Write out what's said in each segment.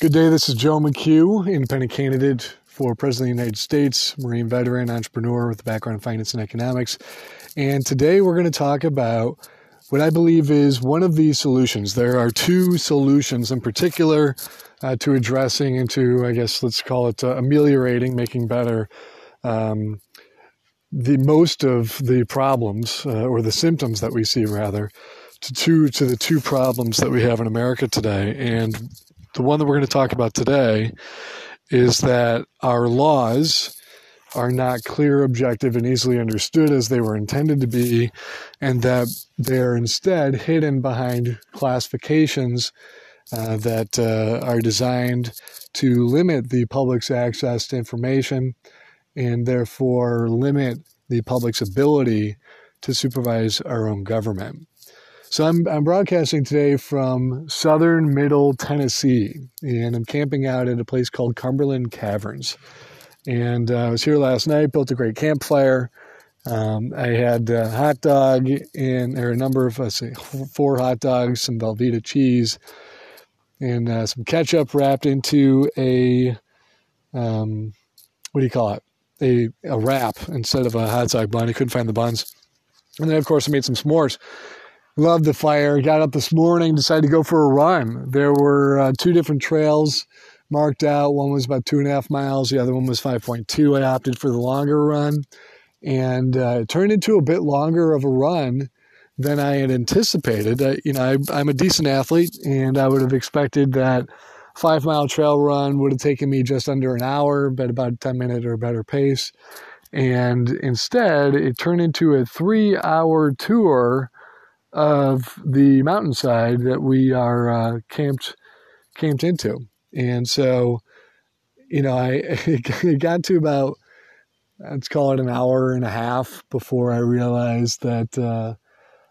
Good day. This is Joe McHugh, independent candidate for President of the United States, Marine veteran, entrepreneur with a background in finance and economics. And today we're going to talk about what I believe is one of these solutions. There are two solutions in particular uh, to addressing and to, I guess, let's call it uh, ameliorating, making better um, the most of the problems uh, or the symptoms that we see, rather, to two to the two problems that we have in America today. And the one that we're going to talk about today is that our laws are not clear, objective, and easily understood as they were intended to be, and that they're instead hidden behind classifications uh, that uh, are designed to limit the public's access to information and therefore limit the public's ability to supervise our own government. So I'm, I'm broadcasting today from southern middle Tennessee, and I'm camping out at a place called Cumberland Caverns. And uh, I was here last night, built a great campfire. Um, I had a hot dog and there are a number of, let's say, four hot dogs, some Velveeta cheese, and uh, some ketchup wrapped into a, um, what do you call it? A, a wrap instead of a hot dog bun. I couldn't find the buns. And then, of course, I made some s'mores. Loved the fire. Got up this morning, decided to go for a run. There were uh, two different trails marked out. One was about two and a half miles. The other one was 5.2. I opted for the longer run. And uh, it turned into a bit longer of a run than I had anticipated. Uh, you know, I, I'm a decent athlete, and I would have expected that five mile trail run would have taken me just under an hour, but about 10 minute or better pace. And instead, it turned into a three hour tour of the mountainside that we are uh, camped camped into. And so, you know, I it got to about let's call it an hour and a half before I realized that uh,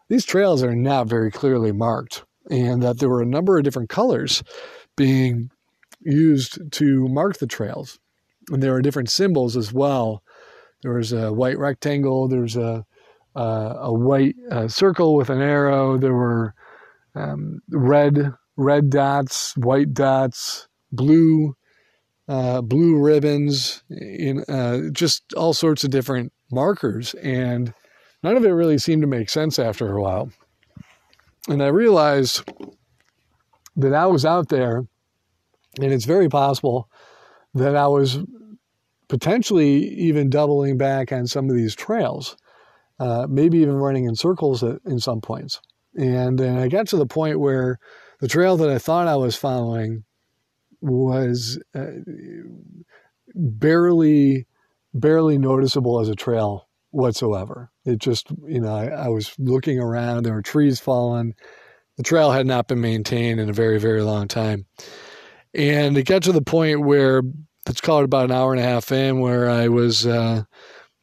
these trails are not very clearly marked, and that there were a number of different colors being used to mark the trails, and there were different symbols as well. There was a white rectangle. There's a uh, a white uh, circle with an arrow. There were um, red red dots, white dots, blue uh, blue ribbons, in uh, just all sorts of different markers, and none of it really seemed to make sense after a while. And I realized that I was out there, and it's very possible that I was potentially even doubling back on some of these trails, uh, maybe even running in circles at, in some points. And, and I got to the point where the trail that I thought I was following was uh, barely barely noticeable as a trail whatsoever. It just, you know, I, I, was looking around, there were trees falling. The trail had not been maintained in a very, very long time. And it got to the point where let's call it about an hour and a half in, where I was, uh,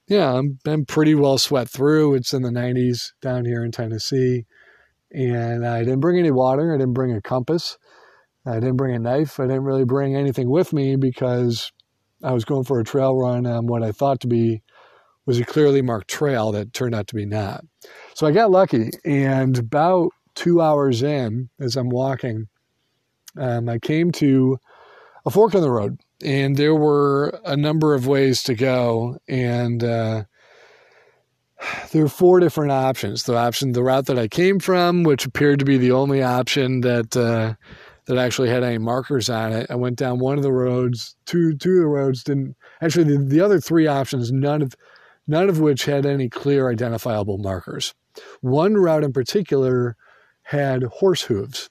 yeah, I'm, I'm pretty well sweat through. It's in the 90s down here in Tennessee. And I didn't bring any water, I didn't bring a compass. I didn't bring a knife. I didn't really bring anything with me because I was going for a trail run on what I thought to be was a clearly marked trail that turned out to be not. So I got lucky, and about two hours in, as I'm walking, um, I came to a fork in the road, and there were a number of ways to go, and uh, there were four different options. The option, the route that I came from, which appeared to be the only option that. Uh, that actually had any markers on it. I went down one of the roads, two two of the roads didn't actually the, the other three options, none of none of which had any clear identifiable markers. One route in particular had horse hooves.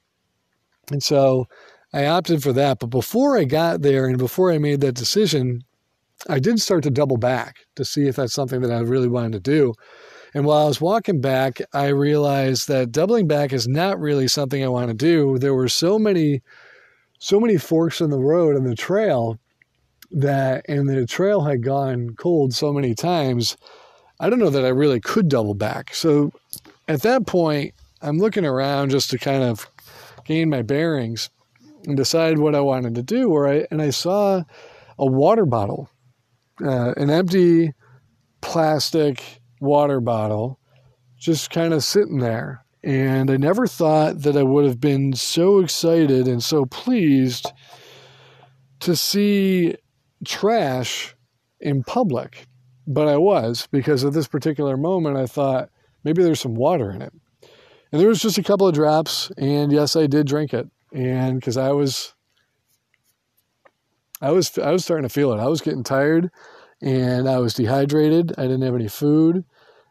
And so I opted for that. But before I got there and before I made that decision, I did start to double back to see if that's something that I really wanted to do. And while I was walking back, I realized that doubling back is not really something I want to do. There were so many, so many forks in the road and the trail that, and the trail had gone cold so many times. I don't know that I really could double back. So at that point, I'm looking around just to kind of gain my bearings and decide what I wanted to do. Where I and I saw a water bottle, uh, an empty plastic water bottle just kind of sitting there. And I never thought that I would have been so excited and so pleased to see trash in public, but I was because at this particular moment I thought maybe there's some water in it. And there was just a couple of drops, and yes, I did drink it. And because I was, I was, I was starting to feel it. I was getting tired, and I was dehydrated. I didn't have any food,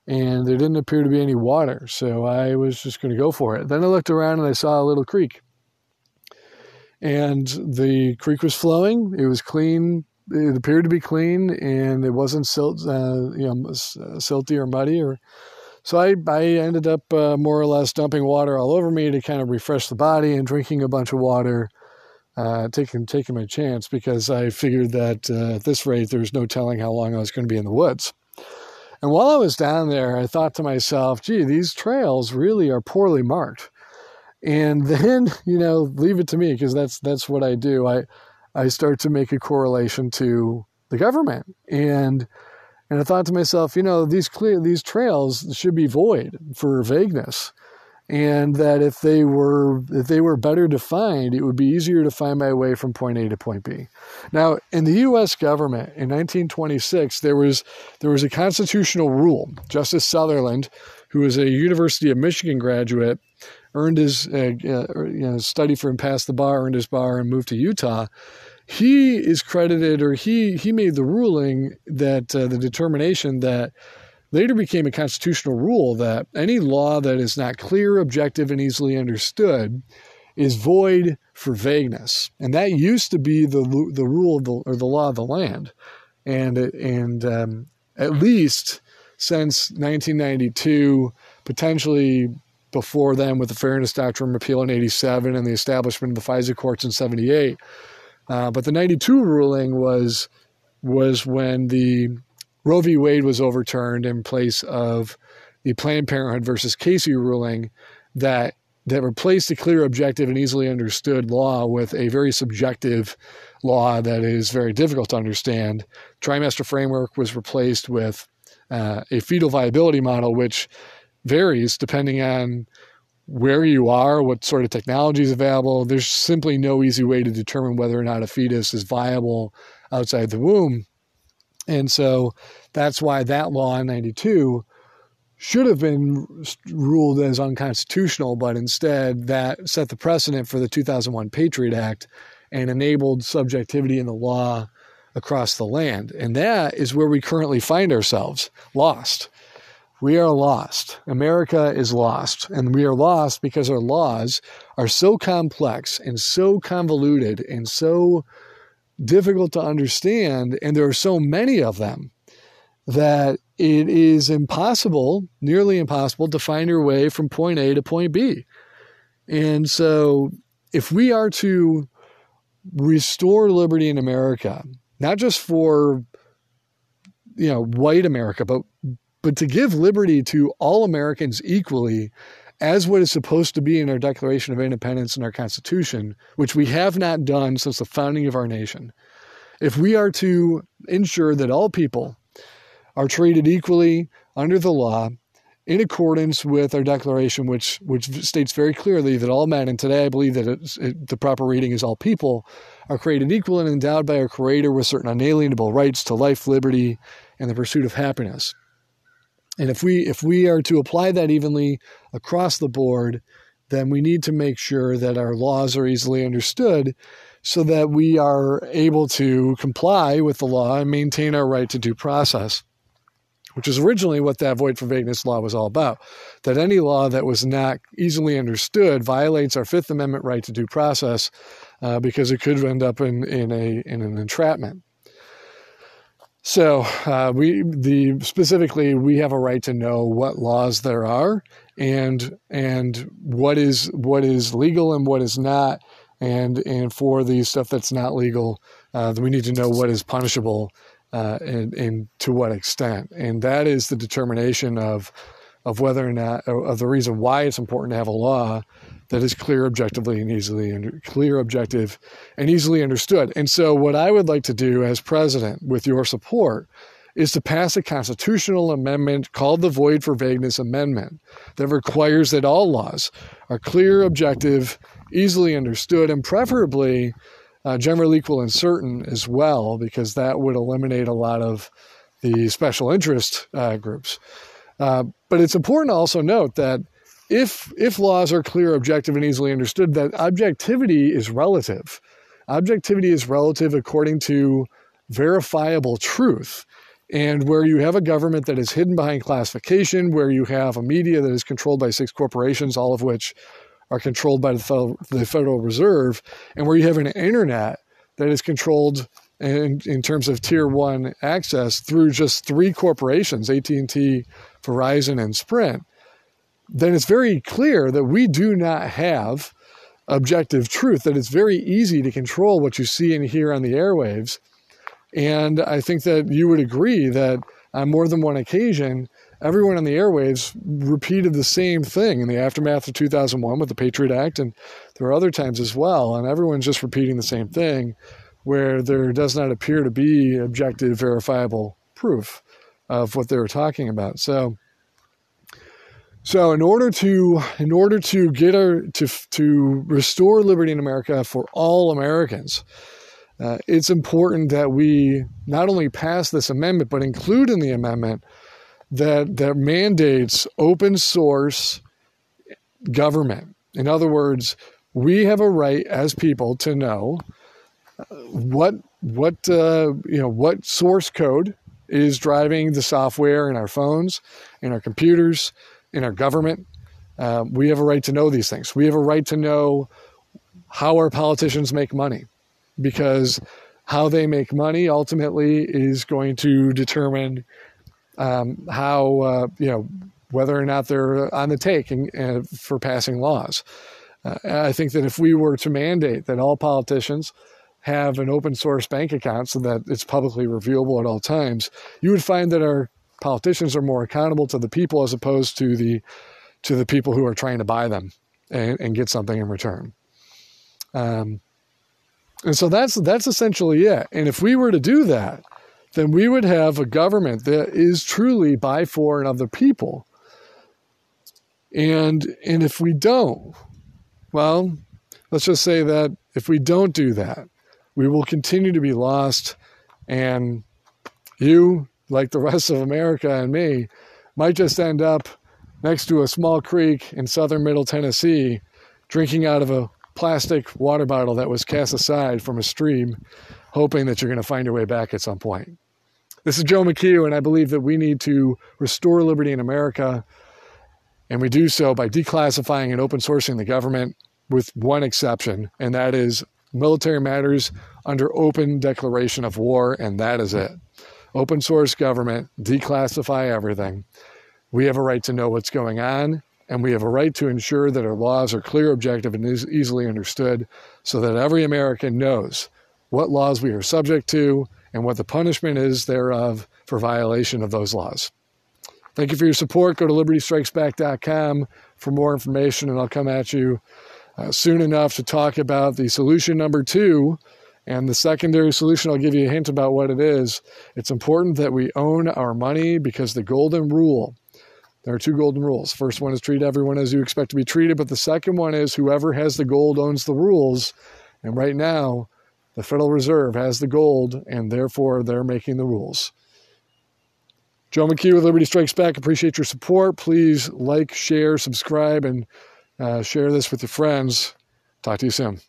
and there didn't appear to be any water. So I was just going to go for it. Then I looked around and I saw a little creek, and the creek was flowing. It was clean. It appeared to be clean, and it wasn't silt, uh, you know, silty or muddy or so I, I ended up uh, more or less dumping water all over me to kind of refresh the body and drinking a bunch of water, uh, taking taking my chance because I figured that uh, at this rate there's no telling how long I was going to be in the woods. And while I was down there, I thought to myself, "Gee, these trails really are poorly marked." And then, you know, leave it to me because that's that's what I do. I I start to make a correlation to the government and and I thought to myself, you know, these clear these trails should be void for vagueness. And that if they were if they were better defined, it would be easier to find my way from point A to point B. Now, in the US government in 1926, there was there was a constitutional rule. Justice Sutherland, who was a University of Michigan graduate, earned his uh, uh, you know, study for and passed the bar, earned his bar, and moved to Utah he is credited or he he made the ruling that uh, the determination that later became a constitutional rule that any law that is not clear, objective, and easily understood is void for vagueness. And that used to be the the rule of the, or the law of the land, and and um, at least since 1992, potentially before then with the Fairness Doctrine repeal in 87 and the establishment of the FISA courts in 78 uh, but the 92 ruling was was when the Roe v. Wade was overturned in place of the Planned Parenthood versus Casey ruling that that replaced a clear, objective, and easily understood law with a very subjective law that is very difficult to understand. Trimester framework was replaced with uh, a fetal viability model, which varies depending on where you are, what sort of technology is available. There's simply no easy way to determine whether or not a fetus is viable outside the womb. And so that's why that law in 92 should have been ruled as unconstitutional, but instead that set the precedent for the 2001 Patriot Act and enabled subjectivity in the law across the land. And that is where we currently find ourselves lost. We are lost. America is lost. And we are lost because our laws are so complex and so convoluted and so difficult to understand. And there are so many of them that it is impossible, nearly impossible, to find your way from point A to point B. And so, if we are to restore liberty in America, not just for you know white America, but but to give liberty to all Americans equally as what is supposed to be in our Declaration of Independence and our Constitution, which we have not done since the founding of our nation. If we are to ensure that all people are treated equally under the law in accordance with our declaration, which which states very clearly that all men, and today I believe that it, the proper reading is all people, are created equal and endowed by our Creator with certain unalienable rights to life, liberty, and the pursuit of happiness. And if we if we are to apply that evenly across the board, then we need to make sure that our laws are easily understood so that we are able to comply with the law and maintain our right to due process, which is originally what that void for vagueness law was all about. That any law that was not easily understood violates our Fifth Amendment right to due process uh, because it could end up in, in, a, in an entrapment. So uh, we the specifically we have a right to know what laws there are and and what is what is legal and what is not. And and for the stuff that's not legal uh, we need to know what is punishable uh, and and to what extent. And that is the determination of of whether or not of the reason why it's important to have a law that is clear objectively and easily and clear objective and easily understood and so what i would like to do as president with your support is to pass a constitutional amendment called the void for vagueness amendment that requires that all laws are clear objective easily understood and preferably uh, general, equal, and certain as well, because that would eliminate a lot of the special interest uh, groups. Uh, but it's important to also note that if if laws are clear, objective, and easily understood, that objectivity is relative. Objectivity is relative according to verifiable truth. And where you have a government that is hidden behind classification, where you have a media that is controlled by six corporations, all of which are controlled by the Federal, the Federal Reserve, and where you have an internet that is controlled in, in terms of tier one access through just three corporations, AT&T, Verizon, and Sprint, then it's very clear that we do not have objective truth, that it's very easy to control what you see and hear on the airwaves. And I think that you would agree that on more than one occasion, everyone on the airwaves repeated the same thing in the aftermath of 2001 with the Patriot Act, and there are other times as well, and everyone's just repeating the same thing where there does not appear to be objective, verifiable proof of what they were talking about. So, so in order to in order to get our to to restore liberty in America for all Americans, uh, it's important that we not only pass this amendment but include in the amendment that that mandates open source government. In other words, we have a right as people to know uh, what what uh, you know what source code is driving the software in our phones, in our computers, in our government. Uh, we have a right to know these things. We have a right to know how our politicians make money because how they make money ultimately is going to determine um, how, uh, you know, whether or not they're on the take uh, for passing laws. Uh, I think that if we were to mandate that all politicians have an open source bank account so that it's publicly reviewable at all times, you would find that our politicians are more accountable to the people as opposed to the to the people who are trying to buy them and, and get something in return. Um, and so that's that's essentially it. And if we were to do that, then we would have a government that is truly by, for, and of the people. And and if we don't, well, let's just say that if we don't do that, we will continue to be lost, and you like the rest of America and me, might just end up next to a small creek in southern middle Tennessee, drinking out of a plastic water bottle that was cast aside from a stream, hoping that you're going to find your way back at some point. This is Joe McHugh, and I believe that we need to restore liberty in America, and we do so by declassifying and open sourcing the government with one exception, and that is military matters under open declaration of war, and that is it open source government, declassify everything. We have a right to know what's going on, and we have a right to ensure that our laws are clear, objective, and easily understood so that every American knows what laws we are subject to and what the punishment is thereof for violation of those laws. Thank you for your support. Go to libertystrikesback.com for more information, and I'll come at you uh, soon enough to talk about the solution number two and the secondary solution, I'll give you a hint about what it is. It's important that we own our money because the golden rule, there are two golden rules. First one is treat everyone as you expect to be treated, but the second one is whoever has the gold owns the rules. And right now, the Federal Reserve has the gold, and therefore they're making the rules. Joe McHugh with Liberty Strikes Back. Appreciate your support. Please like, share, subscribe, and uh, share this with your friends. Talk to you soon.